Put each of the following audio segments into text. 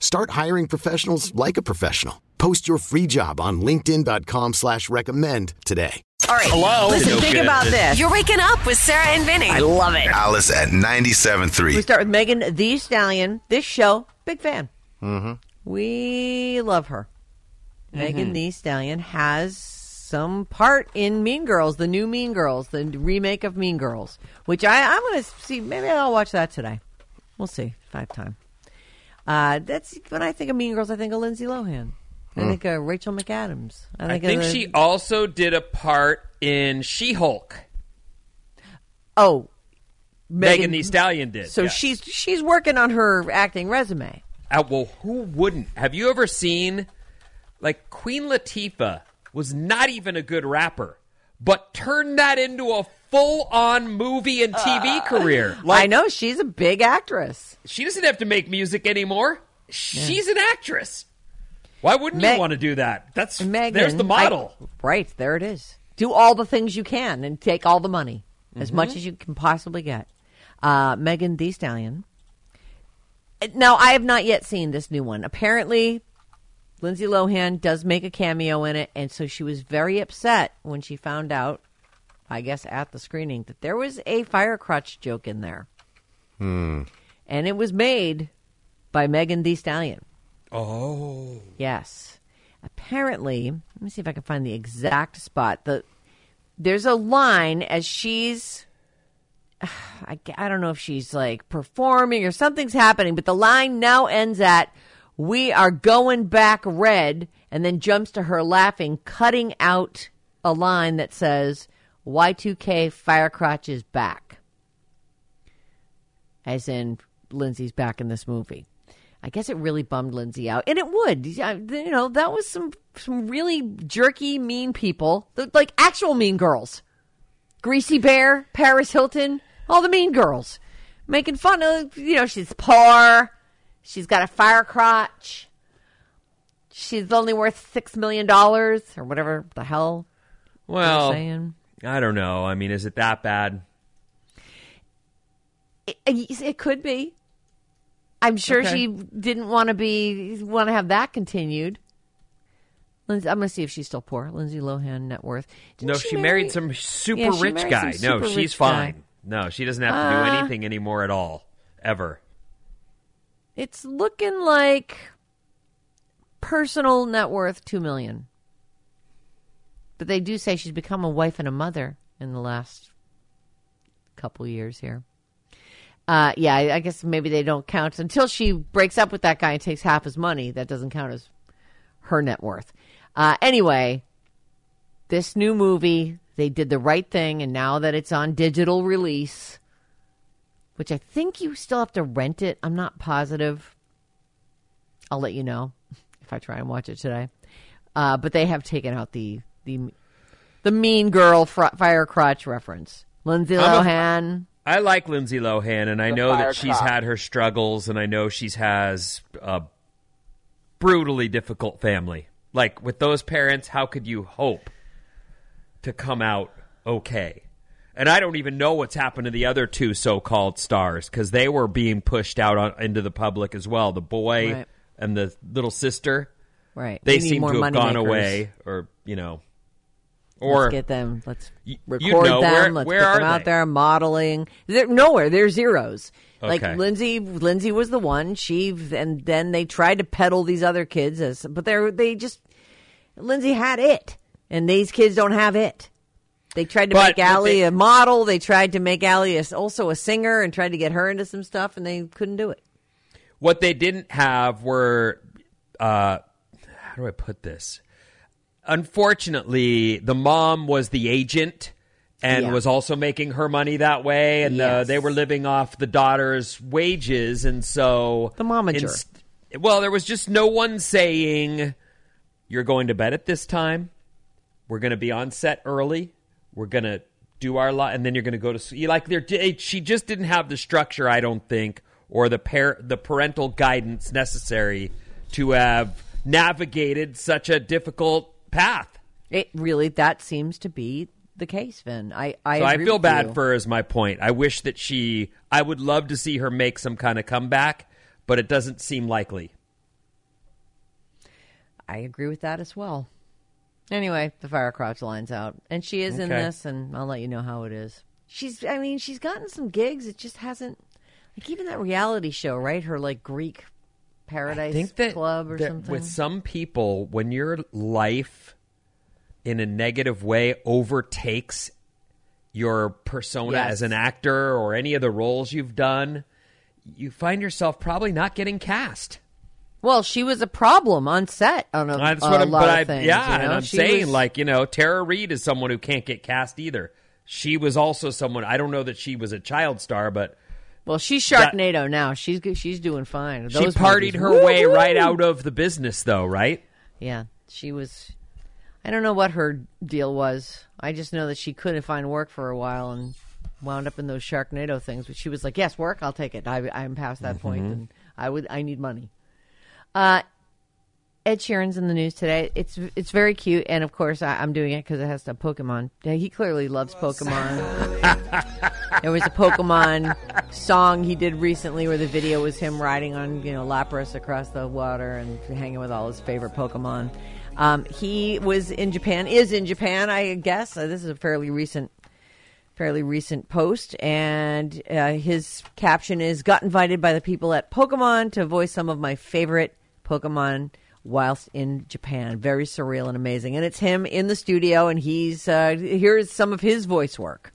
Start hiring professionals like a professional. Post your free job on linkedin.com slash recommend today. All right. Hello? Listen, No think good. about this. You're waking up with Sarah and Vinny. I love it. Alice at 97.3. We start with Megan Thee Stallion. This show, big fan. Mm-hmm. We love her. Megan Thee Stallion has some part in Mean Girls, the new Mean Girls, the remake of Mean Girls, which I, I'm going to see. Maybe I'll watch that today. We'll see Five I have time. Uh, that's when I think of Mean Girls. I think of Lindsay Lohan. I think of Rachel McAdams. I I think, think the- she also did a part in She-Hulk. Oh, Megan Thee Stallion did. So yes. she's she's working on her acting resume. Uh, well, who wouldn't? Have you ever seen, like, Queen Latifah was not even a good rapper, but turned that into a full-on movie and TV career. Like, I know she's a big actress. she doesn't have to make music anymore. She's an actress. Why wouldn't Meg- you want to do that? That's Megan, there's the model. I- right there, it is. Do all the things you can and take all the money, as Mm-hmm. much as you can possibly get. Uh, Megan Thee Stallion. Uh, Now, I have not yet seen this new one. Apparently, Lindsay Lohan does make a cameo in it, and so she was very upset when she found out, I guess at the screening, that there was a fire crotch joke in there, hmm. and it was made by Megan Thee Stallion. Oh, Yes. Apparently, let me see if I can find the exact spot. The there's a line as she's I, I don't know if she's like performing or something's happening, but the line now ends at "We are going back red," and then jumps to her laughing, cutting out a line that says "Y2K Firecrotch is back," as in Lindsay's back in this movie. I guess it really bummed Lindsay out, and it would. You know, that was some some really jerky, mean people, like actual mean girls. Greasy Bear, Paris Hilton, all the mean girls, making fun of. You know, she's poor. She's got a fire crotch. She's only worth six million dollars or whatever the hell well, saying. I don't know. I mean, is it that bad? It, it could be. I'm sure Okay. she didn't want to be want to have that continued. Lindsay, I'm going to see if she's still poor. Lindsay Lohan net worth. Didn't no, she, marry- married some super Yeah, rich guy. some No, she's fine. guy. No, she doesn't have to do Uh, anything anymore at all, ever. It's looking like personal net worth two million. But they do say she's become a wife and a mother in the last couple years here. Uh, yeah, I, I guess maybe they don't count until she breaks up with that guy and takes half his money. That doesn't count as her net worth. Uh, anyway, this new movie, they did the right thing, and now that it's on digital release, which I think you still have to rent it. I'm not positive. I'll let you know if I try and watch it today. Uh, but they have taken out the the the Mean Girl fr- fire crotch reference. Lindsay Lohan. I like Lindsay Lohan, and I know that she's cop. had her struggles, and I know she's has a brutally difficult family. Like with those parents, how could you hope to come out okay? And I don't even know what's happened to the other two so-called stars because they were being pushed out on, into the public as well. The boy Right. and the little sister, Right. they need seem more to have gone moneymakers. away, or you know, or let's get them. Let's record you know, them. where- let's where put are them out they? there modeling. They're nowhere. They're zeros. Like Lindsay, Lindsay was the one. She and then they tried to peddle these other kids as, but they're they just Lindsay had it, and these kids don't have it. They tried to But make Allie they- a model. They tried to make Allie a, also a singer, and tried to get her into some stuff, and they couldn't do it. What they didn't have were, uh, how do I put this? Unfortunately, the mom was the agent and Yeah. was also making her money that way, and uh, they were living off the daughter's wages, and so The momager. inst- well, there was just no one saying, "You're going to bed at this time. We're going to be on set early. We're going to do our lot, and then you're going to go to sleep." Like there, she just didn't have the structure, I don't think, or the par- the parental guidance necessary to have navigated such a difficult path. It really that seems to be the case, Vin. I I, So I feel bad you. for her. Is my point. I wish that she. I would love to see her make some kind of comeback, but it doesn't seem likely. I agree with that as well. Anyway, the Firecrotch line's out, and she is in this, and I'll let you know how it is. She's, I mean, she's gotten some gigs. It just hasn't, like even that reality show, right? Her like Greek Paradise I think that, Club or that something. with some people, when your life in a negative way overtakes your persona Yes. as an actor or any of the roles you've done, you find yourself probably not getting cast. Well, she was a problem on set on a, That's what I'm, lot but of I, things. yeah, you and? I'm She saying was- like you know, Tara Reid is someone who can't get cast either. She was also someone. I don't know that she was a child star, but well, she's that- Sharknado now. She's she's doing fine. she partied movies, her way woo-hoo! right out of the business, though, right? Yeah, she was. I don't know what her deal was. I just know that she couldn't find work for a while and wound up in those Sharknado things. But she was like, "Yes, work, I'll take it. I, I'm past that Mm-hmm. and I would. I need money." Uh, Ed Sheeran's in the news today. It's it's very cute, and of course, I, I'm doing it because it has to Pokemon. He clearly loves Pokemon. there was a Pokemon song he did recently where the video was him riding on you know Lapras across the water and hanging with all his favorite Pokemon. Um, he was in Japan, is in Japan, I guess. Uh, this is a fairly recent fairly recent post, and uh, his caption is Got invited by the people at Pokemon to voice some of my favorite Pokemon whilst in Japan. Very surreal and amazing. And it's him in the studio, and he's uh, here is some of his voice work.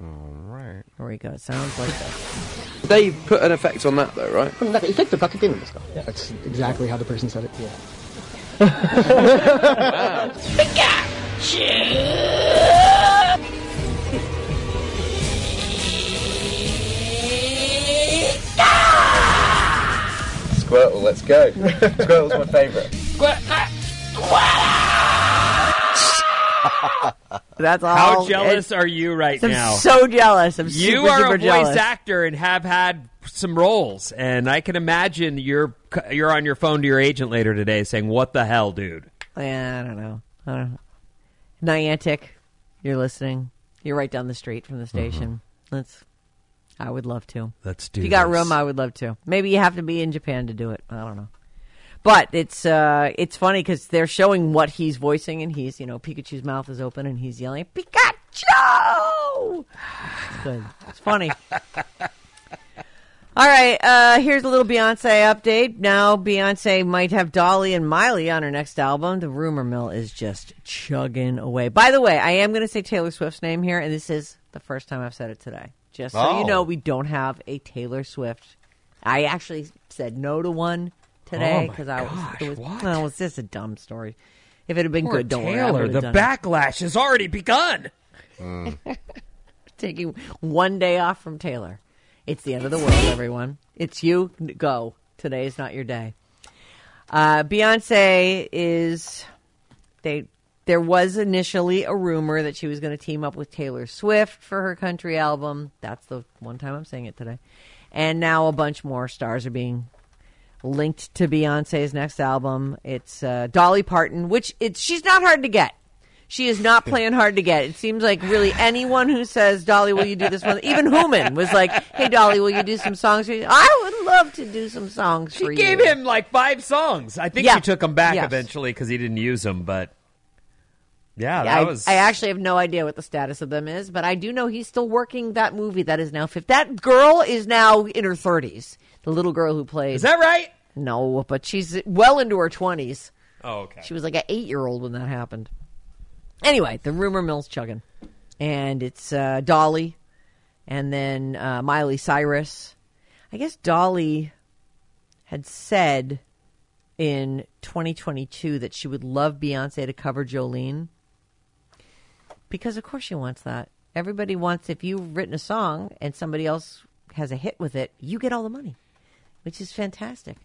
All right. Here we go. It sounds like that. They put an effect on that, though, right? That's exactly how the person said it. Yeah. Squirtle, let's go. Squirtle's my favourite. Uh, That's all. How jealous are you right I'm now? so jealous. I'm so jealous. you are super a voice actor and have had some roles, and I can imagine you're you're on your phone to your agent later today saying, "What the hell, dude?" Yeah, I don't know. I don't know. Niantic, you're listening. You're right down the street from the mm-hmm. station. Let's. I would love to. Let's do. If you got this. room, I would love to. Maybe you have to be in Japan to do it. I don't know. But it's uh, it's funny because they're showing what he's voicing, and he's you know Pikachu's mouth is open, and he's yelling Pikachu. It's good. It's funny. All right, uh, here's a little Beyonce update. Now Beyonce might have Dolly and Miley on her next album. The rumor mill is just chugging away. By the way, I am going to say Taylor Swift's name here, and this is the first time I've said it today. Just so you Oh. know, we don't have a Taylor Swift. I actually said no to one today Oh because I was it was what? well, it's just a dumb story. If it had been Poor good, don't worry. I Taylor, the done it. backlash has already begun. taking one day off from Taylor. It's the end of the world, everyone. It's you. Go. Today is not your day. Uh, Beyonce is. They. There was initially a rumor that she was going to team up with Taylor Swift for her country album. That's the one time I'm saying it today. And now a bunch more stars are being linked to Beyonce's next album. It's uh, Dolly Parton, which it's she's not hard to get. She is not playing hard to get. It seems like really anyone who says, Dolly, will you do this one? Even Human was like, hey, Dolly, will you do some songs for you? I would love to do some songs She for you. She gave him like five songs. I think she took them back Yes. eventually because he didn't use them. But yeah, that I, was. I actually have no idea what the status of them is, but I do know he's still working that movie that is now fifth. That girl is now in her 30s. The little girl who plays. Is that right? No, but she's well into her 20s. Oh, okay. She was like an eight year old when that happened. Anyway, the rumor mill's chugging. And it's uh, Dolly and then uh, Miley Cyrus. I guess Dolly had said in 2022 that she would love Beyonce to cover Jolene. Because, of course, she wants that. Everybody wants, if you've written a song and somebody else has a hit with it, you get all the money, which is fantastic.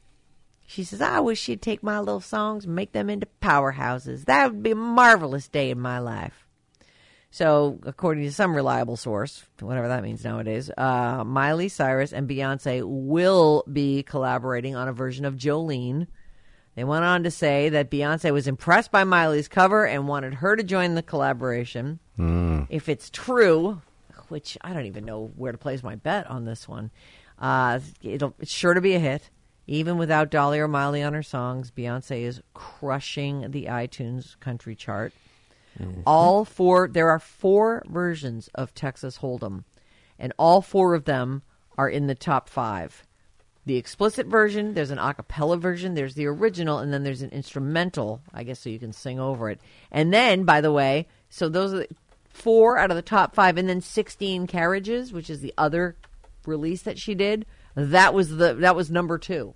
She says, I wish she'd take my little songs and make them into powerhouses. That would be a marvelous day in my life. So, according to some reliable source, whatever that means nowadays, uh, Miley Cyrus and Beyonce will be collaborating on a version of Jolene. They went on to say that Beyonce was impressed by Miley's cover and wanted her to join the collaboration. If it's true, which I don't even know where to place my bet on this one, uh, it'll, it's sure to be a hit. Even without Dolly or Miley on her songs, Beyonce is crushing the iTunes country chart. All four, there are four versions of Texas Hold'em, and all four of them are in the top five. The explicit version, there's an a cappella version, there's the original, and then there's an instrumental, I guess, so you can sing over it. And then, by the way, so those are the four out of the top five, and then 16 Carriages, which is the other release that she did. That was the that was number two.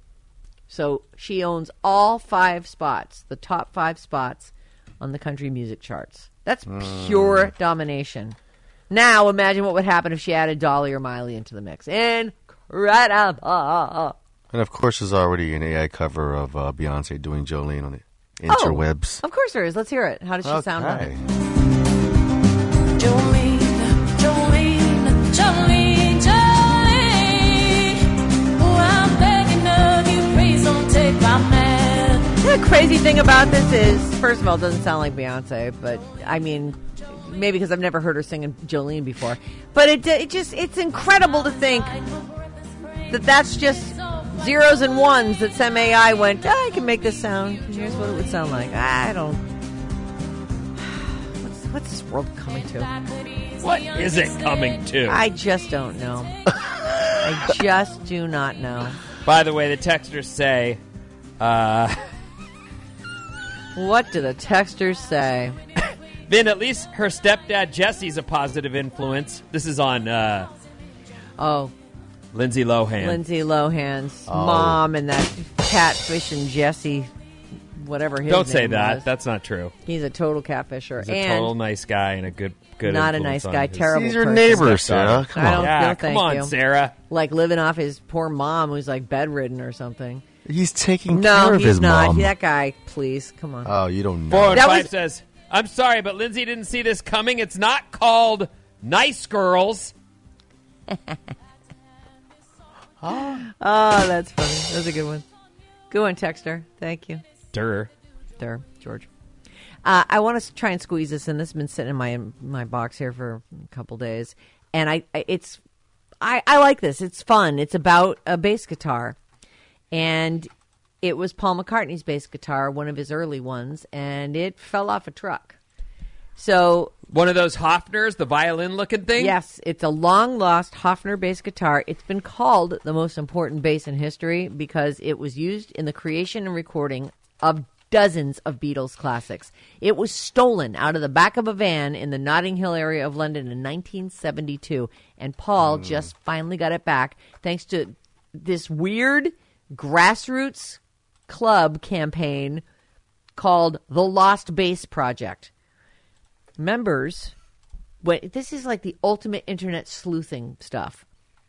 So she owns all five spots, the top five spots on the country music charts. That's hmm. pure domination. Now imagine what would happen if she added Dolly or Miley into the mix. Incredible. Ah, ah, ah. And of course, there's already an AI cover of uh, Beyonce doing Jolene on the Oh, interwebs. Of course there is. Let's hear it. How does she sound on Okay. it? Jolene, Jolene, Jolene, Jolene. Oh, I'm begging of you, please don't take my man. The crazy thing about this is, first of all, it doesn't sound like Beyonce, but I mean, maybe because I've never heard her singing Jolene before. But it, it just, it's incredible to think that that's just zeros and ones that some AI went, "Ah, I can make this sound. Here's what it would sound like. I don't. What's, what's this world coming to? What is it coming to? I just don't know. I just do not know. By the way, the texters say, uh, What do the texters say? Vin, at least her stepdad Jesse's a positive influence. This is on uh, Oh, Lindsay Lohan. Lindsay Lohan's Oh. mom and that catfish and Jesse, whatever his Don't say name that. was. That's not true. He's a total catfisher. He's a and total nice guy and a good, good. Not a influence nice on guy, his terrible These are person. neighbors. Sarah. Come I on. don't, Yeah, no, come thank on, you. Sarah. Like living off his poor mom who's like bedridden or something. He's taking No, care of he's his not. mom. That guy, please, come on. Oh, you don't know. Four and That five was- says, "I'm sorry, but Lindsay didn't see this coming. It's not called Nice Girls." oh, that's funny. That was a good one. Good one, Texter. Thank you. Durr. there, George. Uh, I want to try and squeeze this in. This has been sitting in my my box here for a couple days, and I, I it's I, I like this. It's fun. It's about a bass guitar, and it was Paul McCartney's bass guitar, one of his early ones, and it fell off a truck. So One of those Hofners, the violin-looking thing. Yes, it's a long lost Hofner bass guitar. It's been called the most important bass in history because it was used in the creation and recording of dozens of Beatles classics. It was stolen out of the back of a van in the Notting Hill area of London in 1972, and Paul hmm. just finally got it back thanks to this weird grassroots club campaign called the Lost Bass Project members when this is like the ultimate internet sleuthing stuff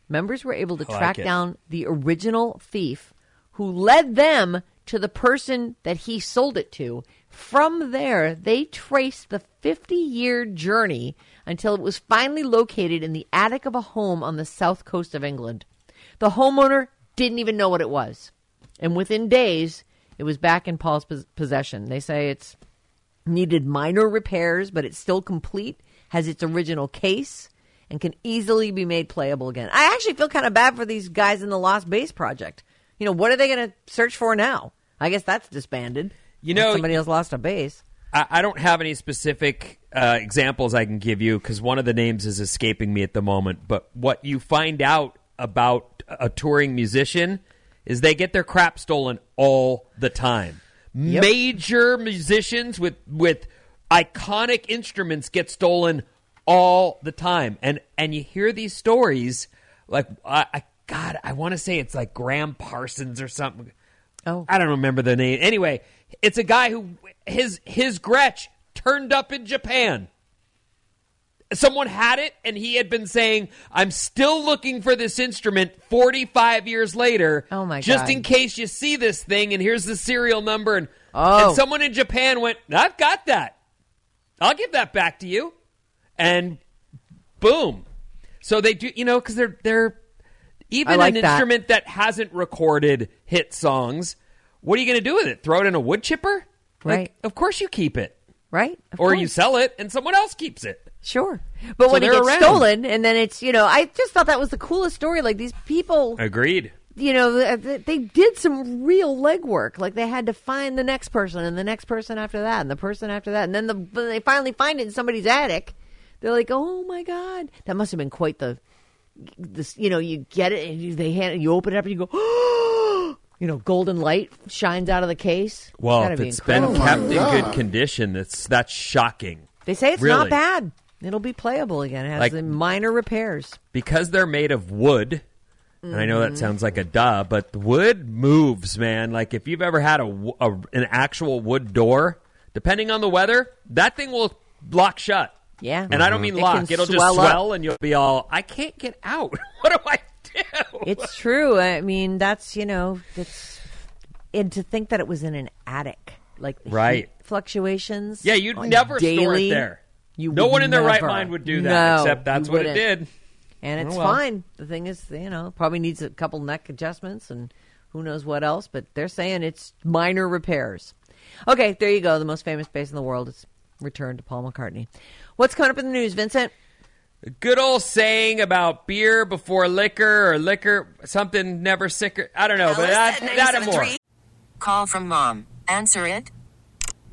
members were able to like track it. down the original thief who led them to the person that he sold it to from there they traced the 50 year journey until it was finally located in the attic of a home on the south coast of england the homeowner didn't even know what it was And within days, it was back in Paul's possession. They say it's needed minor repairs, but it's still complete, has its original case, and can easily be made playable again. I actually feel kind of bad for these guys in the Lost Bass project. You know, what are they going to search for now? I guess that's disbanded. You know- somebody else lost a bass. I, I don't have any specific uh, examples I can give you because one of the names is escaping me at the moment. But what you find out about a touring musician is they get their crap stolen all the time. Major musicians with with iconic instruments get stolen all the time, and and you hear these stories like I, I God, I want to say it's like Graham Parsons or something. Oh, I don't remember the name. Anyway, it's a guy who his his Gretsch turned up in Japan. Someone had it, and he had been saying, "I'm still looking for this instrument." Forty-five years later, Oh, my God. Just God. in case you see this thing, and here's the serial number, and Oh. and someone in Japan went, "I've got that. I'll give that back to you," and boom. So they do, you know, because they're they're even like an that. instrument that hasn't recorded hit songs. What are you going to do with it? Throw it in a wood chipper? Like, Right. of course you keep it, right? Of or course. you sell it and someone else keeps it. Sure. But So when it gets around. stolen, and then it's, you know, I just thought that was the coolest story. Like these people, Agreed. you know, th- th- they did some real legwork. Like they had to find the next person and the next person after that and the person after that. And then the, when they finally find it in somebody's attic, they're like, oh my God. That must have been quite the, this, you know, you get it and you, they hand, you open it up and you go, oh, you know, golden light shines out of the case. Well, Gotta if be it's been kept in good condition, that's that's shocking. They say it's Really. not bad. It'll be playable again. It has Like- the minor repairs. because they're made of wood. And I know Mm-hmm. that sounds like a duh, but wood moves, man. Like if you've ever had a, w- a- an actual wood door, depending on the weather, that thing will lock shut. Yeah. And I don't mean lock; can it'll just swell up. and you'll be all, "I can't get out. what do I do?" It's true. I mean, that's you know, it's and to think that it was in an attic, like the Right. fluctuations. Yeah, you'd never store it there. You No one in their right mind would do that, No, except that's what it wouldn't. did. and Oh, it's well. fine. The thing is, you know, probably needs a couple neck adjustments and who knows what else. But they're saying it's minor repairs. Okay, there you go. The most famous bass in the world is returned to Paul McCartney. What's coming up in the news, Vincent? A good old saying about beer before liquor or liquor something never sicker. I don't know, but that, that and more. Call from mom. Answer it.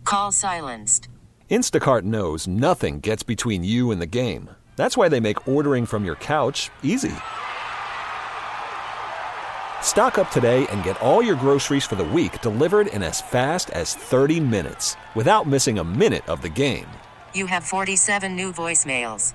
Call silenced. Instacart knows nothing gets between you and the game. That's why they make ordering from your couch easy. Stock up today and get all your groceries for the week delivered in as fast as 30 minutes without missing a minute of the game. You have 47 new voicemails.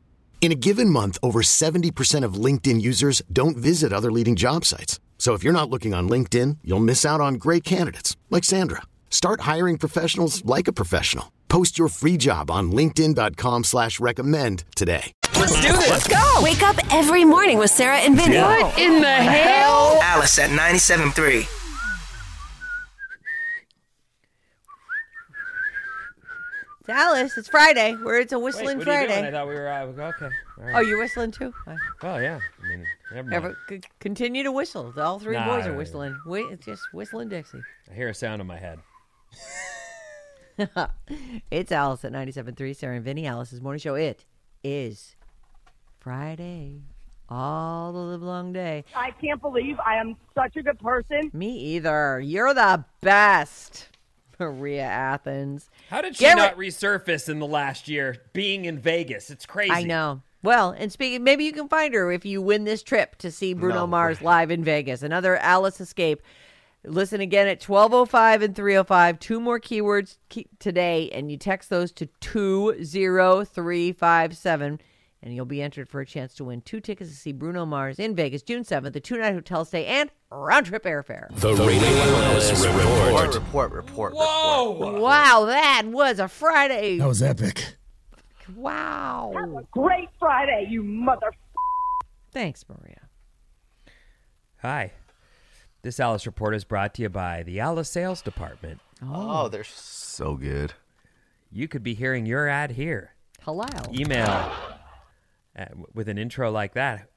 In a given month, over 70% of LinkedIn users don't visit other leading job sites. So if you're not looking on LinkedIn, you'll miss out on great candidates like Sandra. Start hiring professionals like a professional. Post your free job on linkedin.com slash recommend today. Let's do this. Let's go. Wake up every morning with Sarah and Vinny. What in the hell? Alice at 97.3. It's Alice. It's Friday. Where it's a Wait, whistling what are you doing? Friday. I thought we were uh, okay. All right. Oh, you're whistling too? Well, yeah. I mean, never mind. Never, c- continue to whistle. All three Nah, boys are whistling. Wait, it's just whistling Dixie. I hear a sound in my head. it's Alice at 97.3, Sarah and Vinny. Alice's morning show. It is Friday. All the live long day. I can't believe I am such a good person. Me either. You're the best. Maria Athens. How did she Get not ri- resurface in the last year being in Vegas? It's crazy. I know. Well, and speaking, maybe you can find her if you win this trip to see Bruno No Mars live in Vegas. Another Alice Escape. Listen again at 1205 and 305. Two more keywords ke- today, and you text those to 20357, and you'll be entered for a chance to win two tickets to see Bruno Mars in Vegas June 7th, the two night hotel stay, and round trip airfare. The, Radio Alice Report. Report, report, Whoa! Wow, that was a Friday. That was epic. Wow. That was a great Friday, you mother. Thanks, Maria. Hi. This Alice Report is brought to you by the Alice Sales Department. Oh, oh they're so good. You could be hearing your ad here. Hello. Email uh, with an intro like that.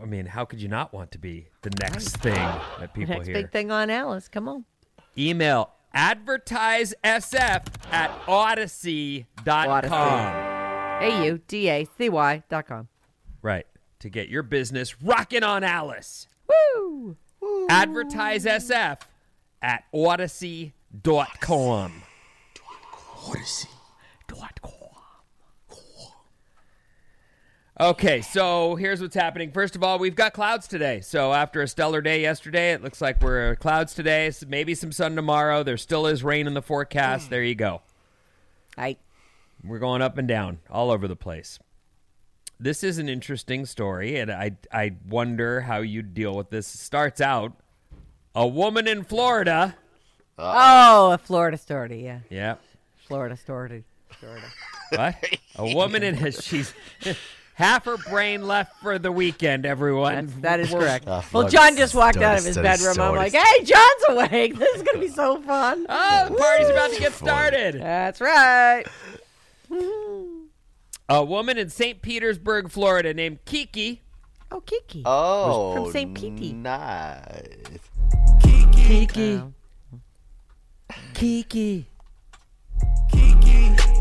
I mean, how could you not want to be the next thing that people hear? Next hear? big thing on Alice. Come on. Email advertisesf at audacy.com. A U D A C Y dot com. Right. To get your business rocking on Alice. Woo! Advertise SF at audacy.com. Audacy. Okay, so here's what's happening. First of all, we've got clouds today. So after a stellar day yesterday, it looks like we're clouds today. s- Maybe some sun tomorrow. There still is rain in the forecast. Hmm. There you go. I We're going up and down all over the place. This is an interesting story, and I I wonder how you deal with this. It starts out a woman in Florida. Oh, a Florida story. Yeah. Yeah. Florida story. Florida. What? A woman in his she's half her brain left for the weekend. Everyone. That's, that is We're- correct. Ah, well. John just walked out of his bedroom. I'm like, hey, John's awake. This is going to be so fun. Oh, the party's about to get started. That's right. A woman in St. Petersburg, Florida, named Kiki. Oh, Kiki. Oh, From St. Pete. Nice. Kiki. Oh. Kiki.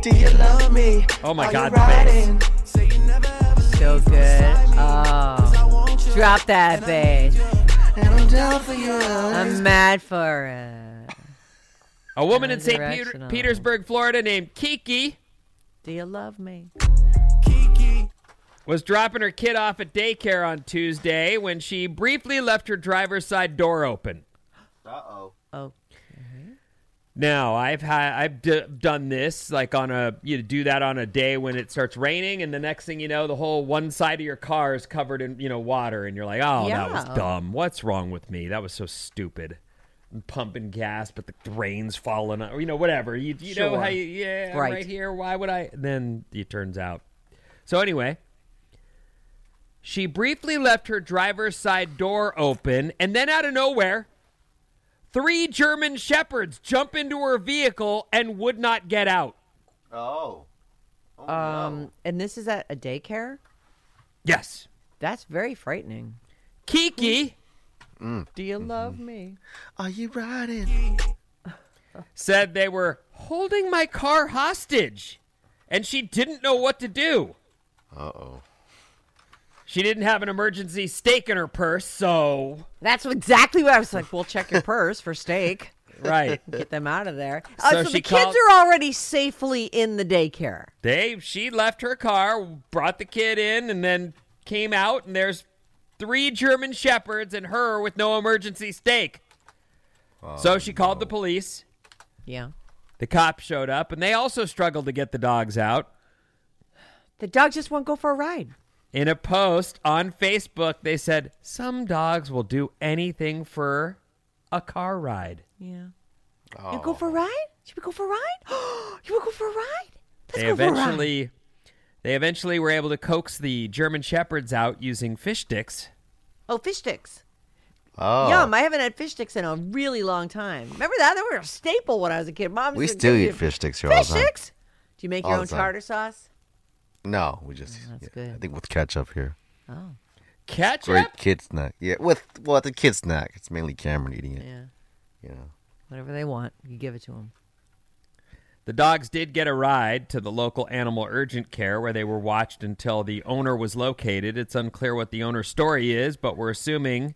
Do you love me? Oh my Are God, So good. Oh. Drop that bass. and I'm down for you. I'm mad for it. A woman in St. Peter- Petersburg, Florida, named Kiki Do you love me? Kiki was dropping her kid off at daycare on Tuesday when she briefly left her driver's side door open. Uh-oh. Oh. Now, I've had I've d- done this like on a you do that on a day when it starts raining, and the next thing you know, the whole one side of your car is covered in you know water, and you're like, oh, that was dumb. What's wrong with me? That was so stupid. I'm pumping gas, but the rain's falling, or you know, whatever. You you know how you yeah Right. right here. Why would I? Then it turns out. So anyway, she briefly left her driver's side door open, and then out of nowhere, three German shepherds jump into her vehicle and would not get out. Oh. Um, and this is at a daycare? Yes. That's very frightening. Kiki Do you love me? Are you riding? said they were holding my car hostage, and she didn't know what to do. Uh-oh. She didn't have an emergency steak in her purse, so That's exactly what I was like. We'll check your purse for steak. right. Get them out of there. Uh, So so she the kids are already safely in the daycare. They she left her car, brought the kid in, and then came out, and there's three German shepherds and her with no emergency steak. so she called the police. Yeah. The cops showed up, and they also struggled to get the dogs out. The dog just won't go for a ride. In a post on Facebook, they said some dogs will do anything for a car ride. Yeah. Oh. You go for a ride? Should we go for a ride? you want to go for a ride? Let's they go for a ride. eventually they eventually were able to coax the German shepherds out using fish sticks. Oh, fish sticks. Oh. Yum. I haven't had fish sticks in a really long time. Remember that? They were a staple when I was a kid. Mom We still eat fish sticks here all Fish the time. sticks? Do you make your All own tartar sauce? No, we just. Oh, that's yeah, good. I think with ketchup here. Oh. Ketchup? Great kid snack. Yeah, with well, it's a kid snack. It's mainly Cameron eating it. Yeah. You know. Whatever they want, you give it to them. The dogs did get a ride to the local animal urgent care where they were watched until the owner was located. It's unclear what the owner's story is, but we're assuming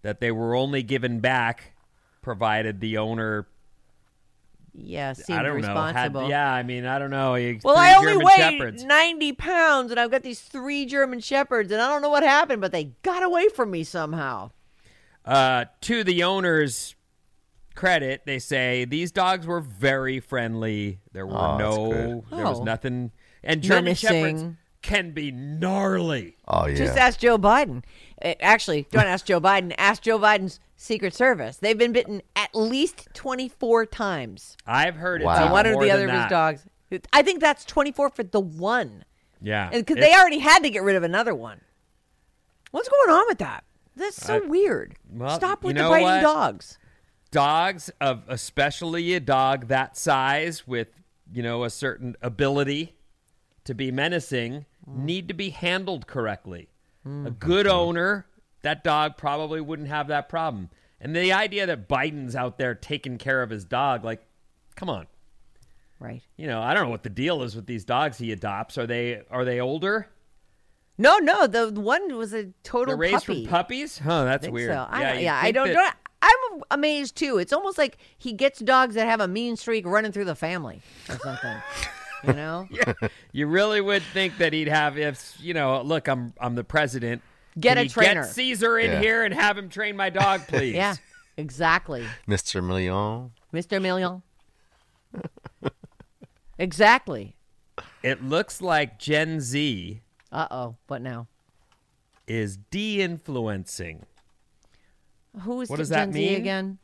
that they were only given back provided the owner Yeah, seemed I don't know. Had- responsible. yeah, I mean, I don't know. You- Well, I only German weigh shepherds. 90 pounds, and I've got these three German shepherds, and I don't know what happened, but they got away from me somehow. Uh, to the owner's credit, they say these dogs were very friendly. There were Oh, no, good. there was Oh. nothing. And German shepherds Menacing. Can be gnarly. Oh yeah. Just ask Joe Biden. Uh, Actually, don't ask Joe Biden. Ask Joe Biden's Secret Service. They've been bitten at least 24 times I've heard Wow. it's by one or the other of his that. dogs. I think that's 24 for the one. Yeah, Because they already had to get rid of another one. What's going on with that? That's so I- weird. well, Stop you with the biting what? dogs. dogs of especially a dog that size with you know a certain ability to be menacing mm. need to be handled correctly mm. a good owner that dog probably wouldn't have that problem and the idea that biden's out there taking care of his dog like come on Right. you know i don't know what the deal is with these dogs he adopts are they are they older No, no, the one was a total they're raised puppy. from puppies huh that's think weird so. I, yeah, yeah, I don't. that- don't- I'm amazed too. It's almost like he gets dogs that have a mean streak running through the family or something. you know? you really would think that he'd have if you know look i'm i'm the president Get Can a you trainer. get Cesar in Yeah. here and have him train my dog please Yeah, exactly, Mr. Million. Mr. Million. exactly. it looks like gen z Uh oh. What now? is de-influencing Who is What Gen does that Z mean? again?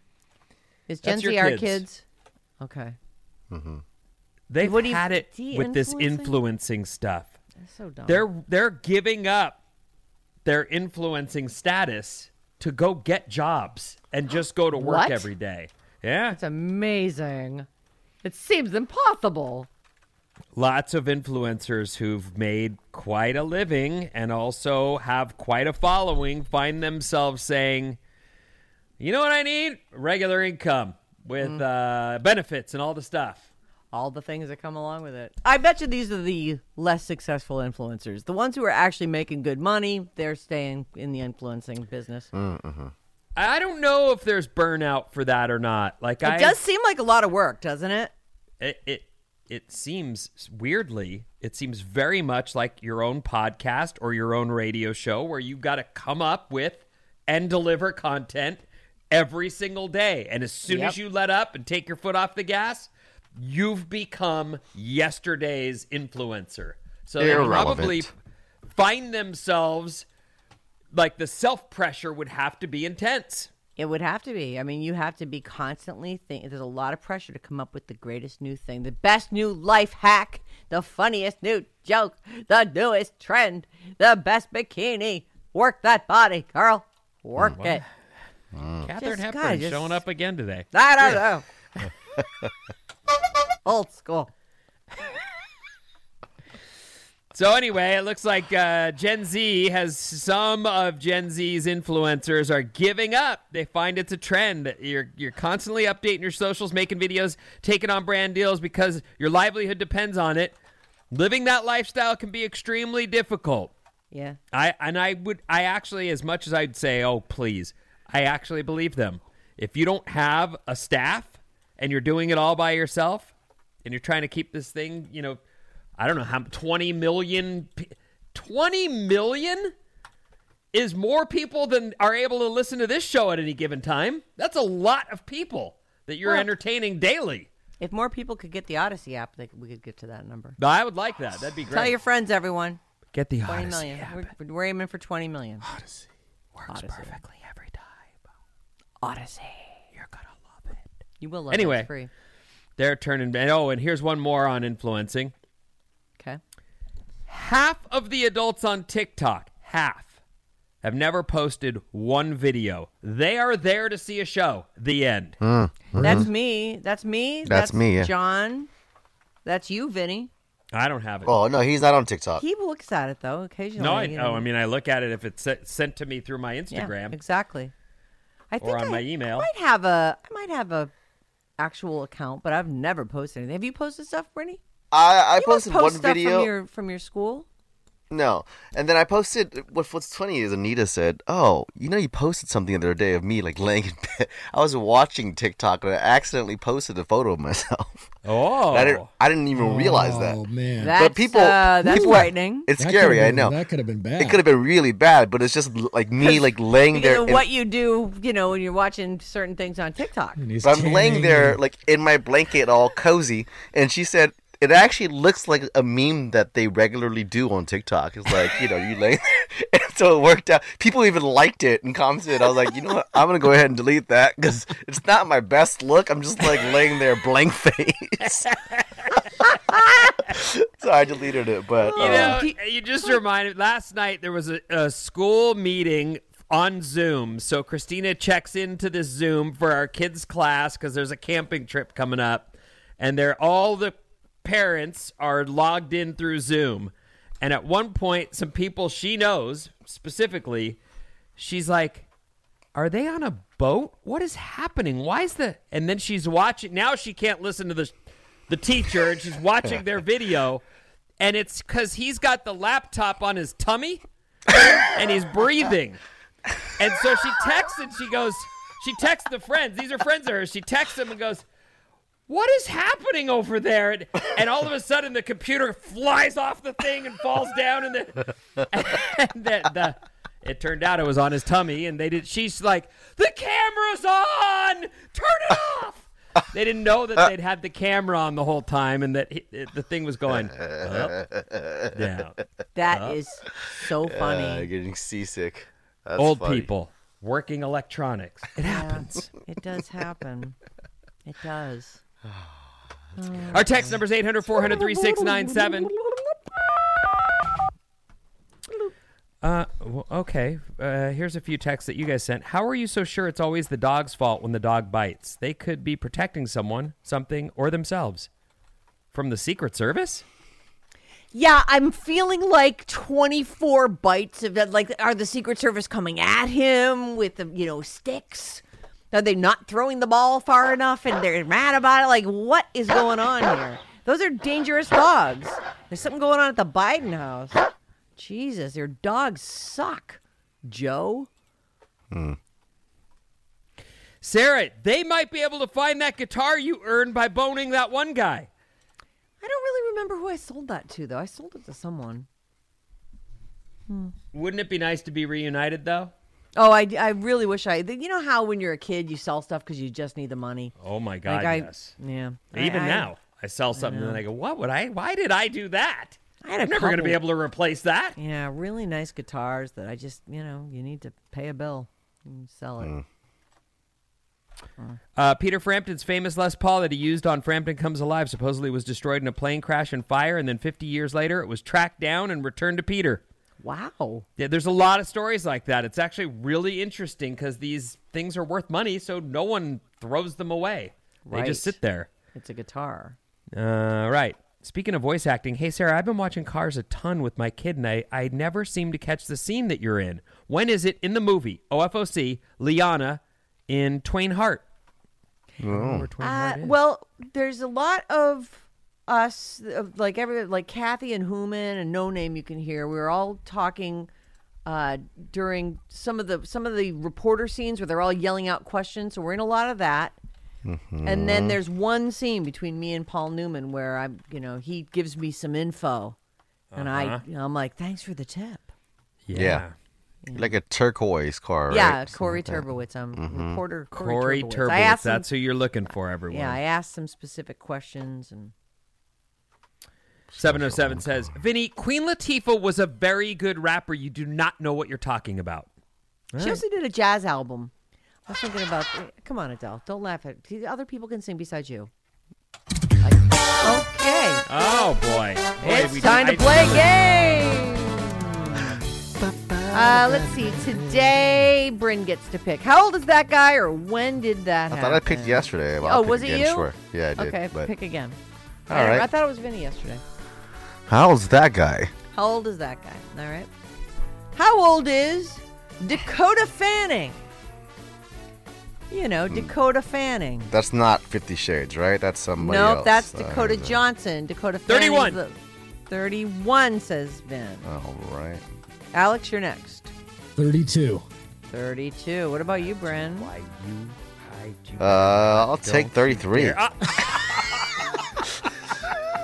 Is Gen That's Z our kids. kids? Okay. They've What do you- had it with this de-influencing? stuff That's so dumb. they're they're giving up their influencing status to go get jobs and just go to work What? every day yeah It's amazing. It seems impossible. lots of influencers who've made quite a living and also have quite a following find themselves saying, "You know what I need? Regular income with Mm. uh, benefits and all the stuff." All the things that come along with it. I bet you these are the less successful influencers. The ones who are actually making good money, they're staying in the influencing business. Mm-hmm. I don't know if there's burnout for that or not. Like It I, does seem like a lot of work, doesn't it? it, it it seems weirdly it seems very much like your own podcast or your own radio show where you've got to come up with and deliver content every single day and as soon as you let up and take your foot off the gas you've become yesterday's influencer so they Irrelevant. probably find themselves like the self pressure would have to be intense It would have to be. I mean, you have to be constantly think. There's a lot of pressure to come up with the greatest new thing, the best new life hack, the funniest new joke, the newest trend, the best bikini. Work that body, girl. Work mm, what? it. Mm. Mm. Catherine Just Hepburn gotta just- showing up again today. I don't know. Old school. So anyway, it looks like uh, Gen Z has some of Gen Z's influencers are giving up. They find it's a trend. You're you're constantly updating your socials, making videos, taking on brand deals because your livelihood depends on it. Living that lifestyle can be extremely difficult. Yeah. I and I would I actually as much as I'd say, "Oh, please." I actually believe them. If you don't have a staff and you're doing it all by yourself and you're trying to keep this thing, you know, I don't know how 20 million 20 million is more people than are able to listen to this show at any given time. That's a lot of people that you're Well- entertaining daily. If more people could get the Audacy app, they, we could get to that number. I would like that. That'd be great. Tell your friends, everyone. Get the 20 Audacy million. app. We're, we're aiming for 20 million. Audacy works perfectly every time. Audacy. You're gonna love it. You will love it. Anyway. It's free. They're turning. and Oh, and here's one more on influencing. Okay. Half of the adults on TikTok, half, have never posted one video. They are there to see a show. The end. Hmm. That's me. That's me. That's me, yeah. John. That's you, Vinny. I don't have it. Oh no, he's not on TikTok. He looks at it though occasionally. no, I, you oh. I mean, I look at it if it's sent- sent to me through my Yeah, Instagram exactly. I think or on I my email. might have a. I might have a actual account, but I've never posted anything. Have you posted stuff, Brittany? I, I You posted post one stuff video. from your from your school. No. And then I posted. What, what's funny is Anita said, "Oh, you know, you posted something the other day of me like laying in bed. I was watching TikTok and I accidentally posted a photo of myself. Oh, I didn't. I didn't even realize that. Oh man, That's, but people, uh, that's people- frightening. It's That scary. could've I know. that could have been bad. It could have been really bad, but it's just like me, like laying there. of in- what you do, you know, when you're watching certain things on TikTok. But I'm laying there like in my blanket, all cozy, and she said it actually looks like a meme that they regularly do on TikTok. It's like you know you lay, and so it worked out. People even liked it and commented. I was like, you know what? I'm gonna go ahead and delete that because it's not my best look. I'm just like laying there blank face. so I deleted it, but You uh, know, you just reminded. Last night there was a, a school meeting on Zoom. So Christina checks into this Zoom for our kids' class because there's a camping trip coming up, and they're all the parents are logged in through Zoom. And at one point, some people she knows specifically, she's like, "Are they on a boat? What is happening? Why is the?" And then she's watching. Now she can't listen to the the teacher, and she's watching their video and it's because he's got the laptop on his tummy and he's breathing. And so she texts and she goes, she texts the friends. These are friends of hers. She texts them and goes, What is happening over there? And, and all of a sudden the computer flies off the thing and falls down. And, the, and the, the, it turned out it was on his tummy. And they did, she's like, The camera's on! Turn it off! They didn't know that they'd had the camera on the whole time and that he, the thing was going up, down. That is so funny. uh, getting seasick. That's Old funny. people working electronics. It happens. it does happen. It does. Our text number is 800 400 3697. Uh, well, okay. Uh, here's a few texts that you guys sent. How are you so sure it's always the dog's fault when the dog bites? They could be protecting someone, something, or themselves. From the Secret Service? Yeah, I'm feeling like 24 bites of that. Like, are the Secret Service coming at him with the, you know, sticks? Are they not throwing the ball far enough and they're mad about it? Like, what is going on here? Those are dangerous dogs. There's something going on at the Biden house. Jesus, your dogs suck. Joe? Hmm. Sarah, they might be able to find that guitar you earned by boning that one guy. I don't really remember who I sold that to, though. I sold it to someone. Wouldn't it be nice to be reunited, though? Oh, I, I really wish I. You know how when you're a kid, you sell stuff because you just need the money? Oh, my God, Like, I- yes. Yeah. Even I- I- now, I sell something and then I go, what would I, why did I do that? I had a I'm never going to be able to replace that. Yeah, really nice guitars that I just, you know, you need to pay a bill and sell it. Uh, Peter Frampton's famous Les Paul that he used on Frampton Comes Alive supposedly was destroyed in a plane crash and fire, and then 50 years later, it was tracked down and returned to Peter. Wow. Yeah, there's a lot of stories like that. It's actually really interesting because these things are worth money, so no one throws them away. They just sit there. It's a guitar. Uh, right. Speaking of voice acting, hey Sarah, I've been watching Cars a ton with my kid, and I, I never seem to catch the scene that you're in. When is it in the movie? OFOC, Liana in Twain Harte. You remember where Twain Uh, Harte is? well, there's a lot of us, like every like Kathy and Human and No Name you can hear. We were all talking uh, during some of the some of the reporter scenes where they're all yelling out questions. So we're in a lot of that. And then there's one scene between me and Paul Newman where I'm, you know, he gives me some info, and I, Uh-huh. I'm like, thanks for the tip. Yeah. Like a turquoise car, right? Yeah, Kori Turbowitz. I'm Mhm. reporter Kori, Kori Turbowitz. Turbowitz. I asked him- That's who you're looking for, everyone. Yeah, I asked some specific questions and 707 says, Vinny, Queen Latifah was a very good rapper. You do not know what you're talking about. She also did a jazz album. I was thinking about. Come on, Adele. Don't laugh at. Other people can sing besides you. Like, okay. Oh, boy. Boy, It's we- time to I- play a game. Uh, let's see. Today, Bryn gets to pick. How old is that guy, or when did that I happen? thought I picked yesterday. but oh, was it again, you? Sure. Yeah, I did. Okay, but pick again. All I, right. I thought it was Vinny yesterday. How old's that guy? How old is that guy? All right. How old is Dakota Fanning? You know, Hmm. Dakota Fanning. That's not Fifty Shades, right? That's somebody nope, else. that's Uh, Dakota Johnson. Dakota Fanning. 31. 31, says Ben. All right. Alex, you're next. 32. 32. What about you, Bryn? Why you hide you? Uh, I'll take 33. dare- Ah,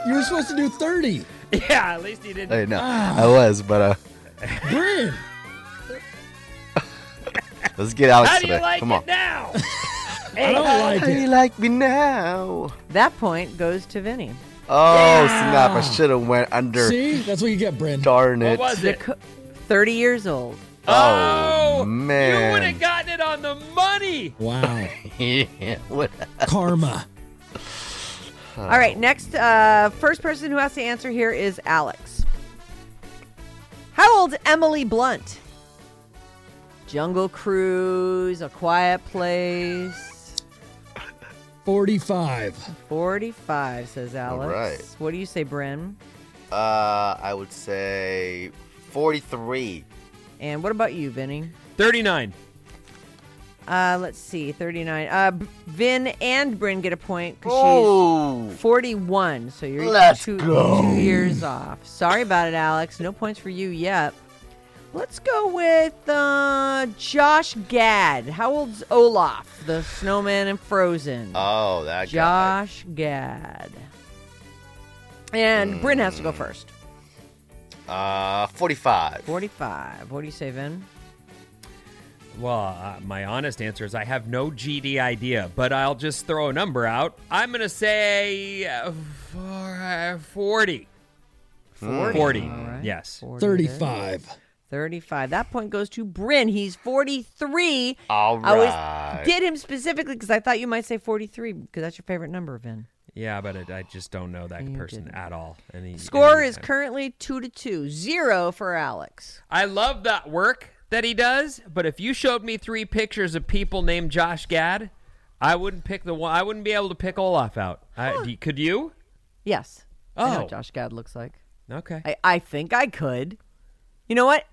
You were supposed to do 30. yeah, at least he didn't. Hey, no. I was, but uh, Bryn. let's get Alex How do you today. like Come it on. now? I don't like How do you it. like me now? That point goes to Vinny. Oh snap! I should have went under. See? That's what you get, Bryn. Darn What it! was The it? co- 30 years old. Oh, man. You would man! have gotten it on the money. Wow. yeah, what? Karma. All right, next, uh, first person who has to answer here is Alex. How old's Emily Blunt? Jungle Cruise, A Quiet Place. 45. 45, says Alex. right. What do you say, Bryn? Uh, I would say forty-three. And what about you, Vinny? 39. Uh, let's see, 39. Uh, Vin and Bryn get a point because Oh, she's 41. So you're two, two years off. Sorry about it, Alex. No points for you yet. Let's go with uh, Josh Gad. How old's Olaf, the snowman in Frozen? oh, that guy. Josh Gad. And Bryn has to go first. Uh, forty-five. 45. What do you say, Vin? Well, uh, my honest answer is I have no GD idea, but I'll just throw a number out. I'm going to say uh, uh, 40. 40. 40. All right. Yes. 40 it is. 35. 35. That point goes to Bryn. He's 43. All I was did him specifically because I thought you might say 43 because that's your favorite number, Vin. Yeah, but it, I just don't know that You person didn't. at all. And Any, Score any- is currently 2 to 2. 0 for Alex. I love that work that he does, but if you showed me three pictures of people named Josh Gad, I wouldn't pick the one. I wouldn't be able to pick Olaf out. I, do- could you? Yes. I know Oh. what Josh Gad looks like. Okay. I, I think I could. You know what?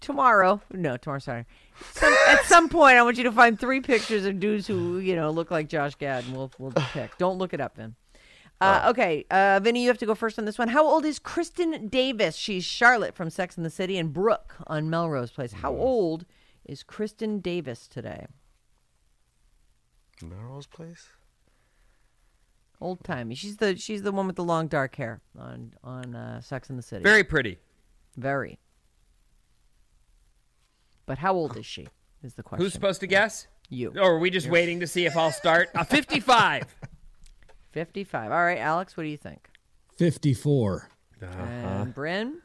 Tomorrow, no, tomorrow, sorry. Some, at some point, I want you to find three pictures of dudes who you know look like Josh Gad, and we'll we'll pick. Don't look it up, Vin. Uh, okay, uh, Vinny, you have to go first on this one. How old is Kristin Davis? She's Charlotte from Sex and the City and Brooke on Melrose Place. How old is Kristin Davis today? Melrose Place. Old timey. She's the she's the one with the long dark hair on on uh, Sex and the City. Very pretty. very. But how old is she? Is the question. Who's supposed to guess? You. Or are we just waiting to see if I'll start? Uh, 55. 55. All right, Alex, what do you think? 54. And Bryn?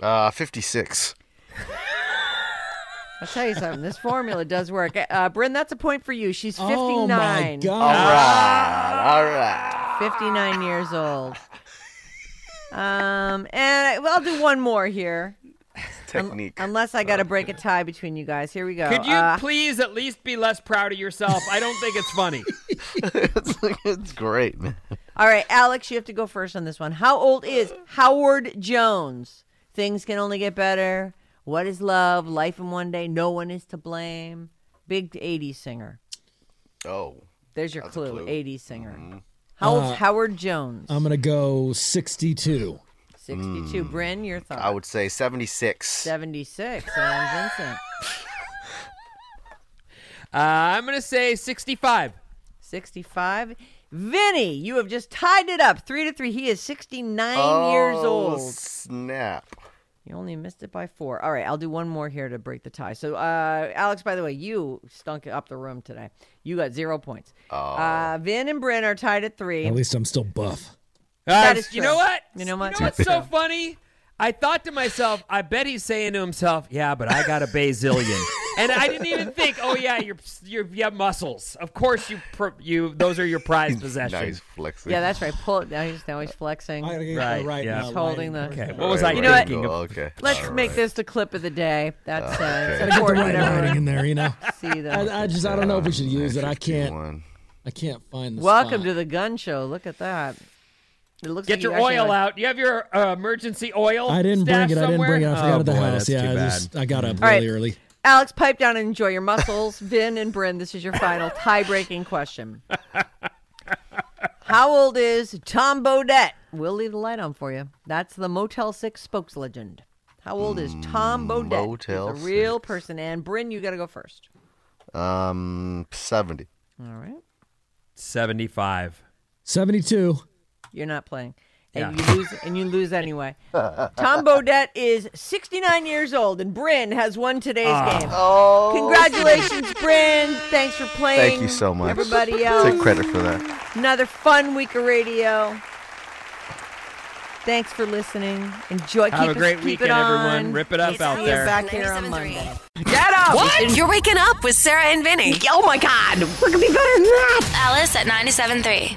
Uh, fifty-six. I'll tell you something. This formula does work. Uh, Bryn, that's a point for you. She's 59. Oh, my All God. right, all right. 59 years old. Um, and I, well, I'll do one more here. Technique. Unless I got to break a tie between you guys. Here we go. Could you Uh, please at least be less proud of yourself? I don't think it's funny. it's, it's great, man. all right, Alex, you have to go first on this one. How old is Howard Jones? Things can only get better. What is love? Life in one day. No one is to blame. Big 80s singer. Oh, There's your clue. clue. 80s singer. How old's Uh, Howard Jones? I'm going to go 62. 62. Bryn, your thought. I would say seventy-six. 76. And Vincent. Uh, I'm going to say 65. 65. Vinny, you have just tied it up. Three to three. He is 69 oh, years old. Snap. You only missed it by four. All right, I'll do one more here to break the tie. So, uh, Alex, by the way, you stunk up the room today. You got zero points. Oh. Uh, Vin and Bryn are tied at three. At least I'm still buff. That Uh, is You know what? You know what? You know what's so funny? I thought to myself, I bet he's saying to himself, "Yeah, but I got a bazillion," and I didn't even think, "Oh yeah, you're, you're you have muscles. Of course, you you those are your prized possessions." Nice flexing. Yeah, that's right. Pull it. Now he's, now he's flexing. I gotta get Right, right yeah. He's holding the- Okay, what was I You know what? thinking? of? Okay. Let's All make this the clip of the day. That's uh, Okay. it's get the important. right whenever in there, you know? See the I, I just, I don't know if we should use it. I can't, I can't find the Welcome spot. to the gun show. Look at that. It looks Get like your you oil have- out. You have your uh, emergency oil. I didn't bring stashed it. I didn't bring it. I somewhere? forgot oh, at the boy, house. Yeah, I, just, I got up All right. really early. Alex, pipe down and enjoy your muscles. Vin and Bryn, this is your final tie-breaking question. How old is Tom Bodett? We'll leave the light on for you. That's the Motel 6 spokes legend. How old is Tom Bodett? Mm, Motel He's a real person. And Bryn, you got to go first. Um, seventy. All right. 75. 72. You're not playing. And Yeah. you lose and you lose anyway. Tom Bodett is 69 years old and Bryn has won today's Ah. game. Oh. Congratulations, Bryn. Thanks for playing. Thank you so much. Everybody else. Take credit for that. Another fun week of radio. Thanks for listening. Enjoy. Have keep a it- great keep weekend, everyone. Rip it up We'll out there. back here on Monday. Get up! What? You're waking up with Sarah and Vinny. Oh my God. What could be better than that? Alice at 97.3.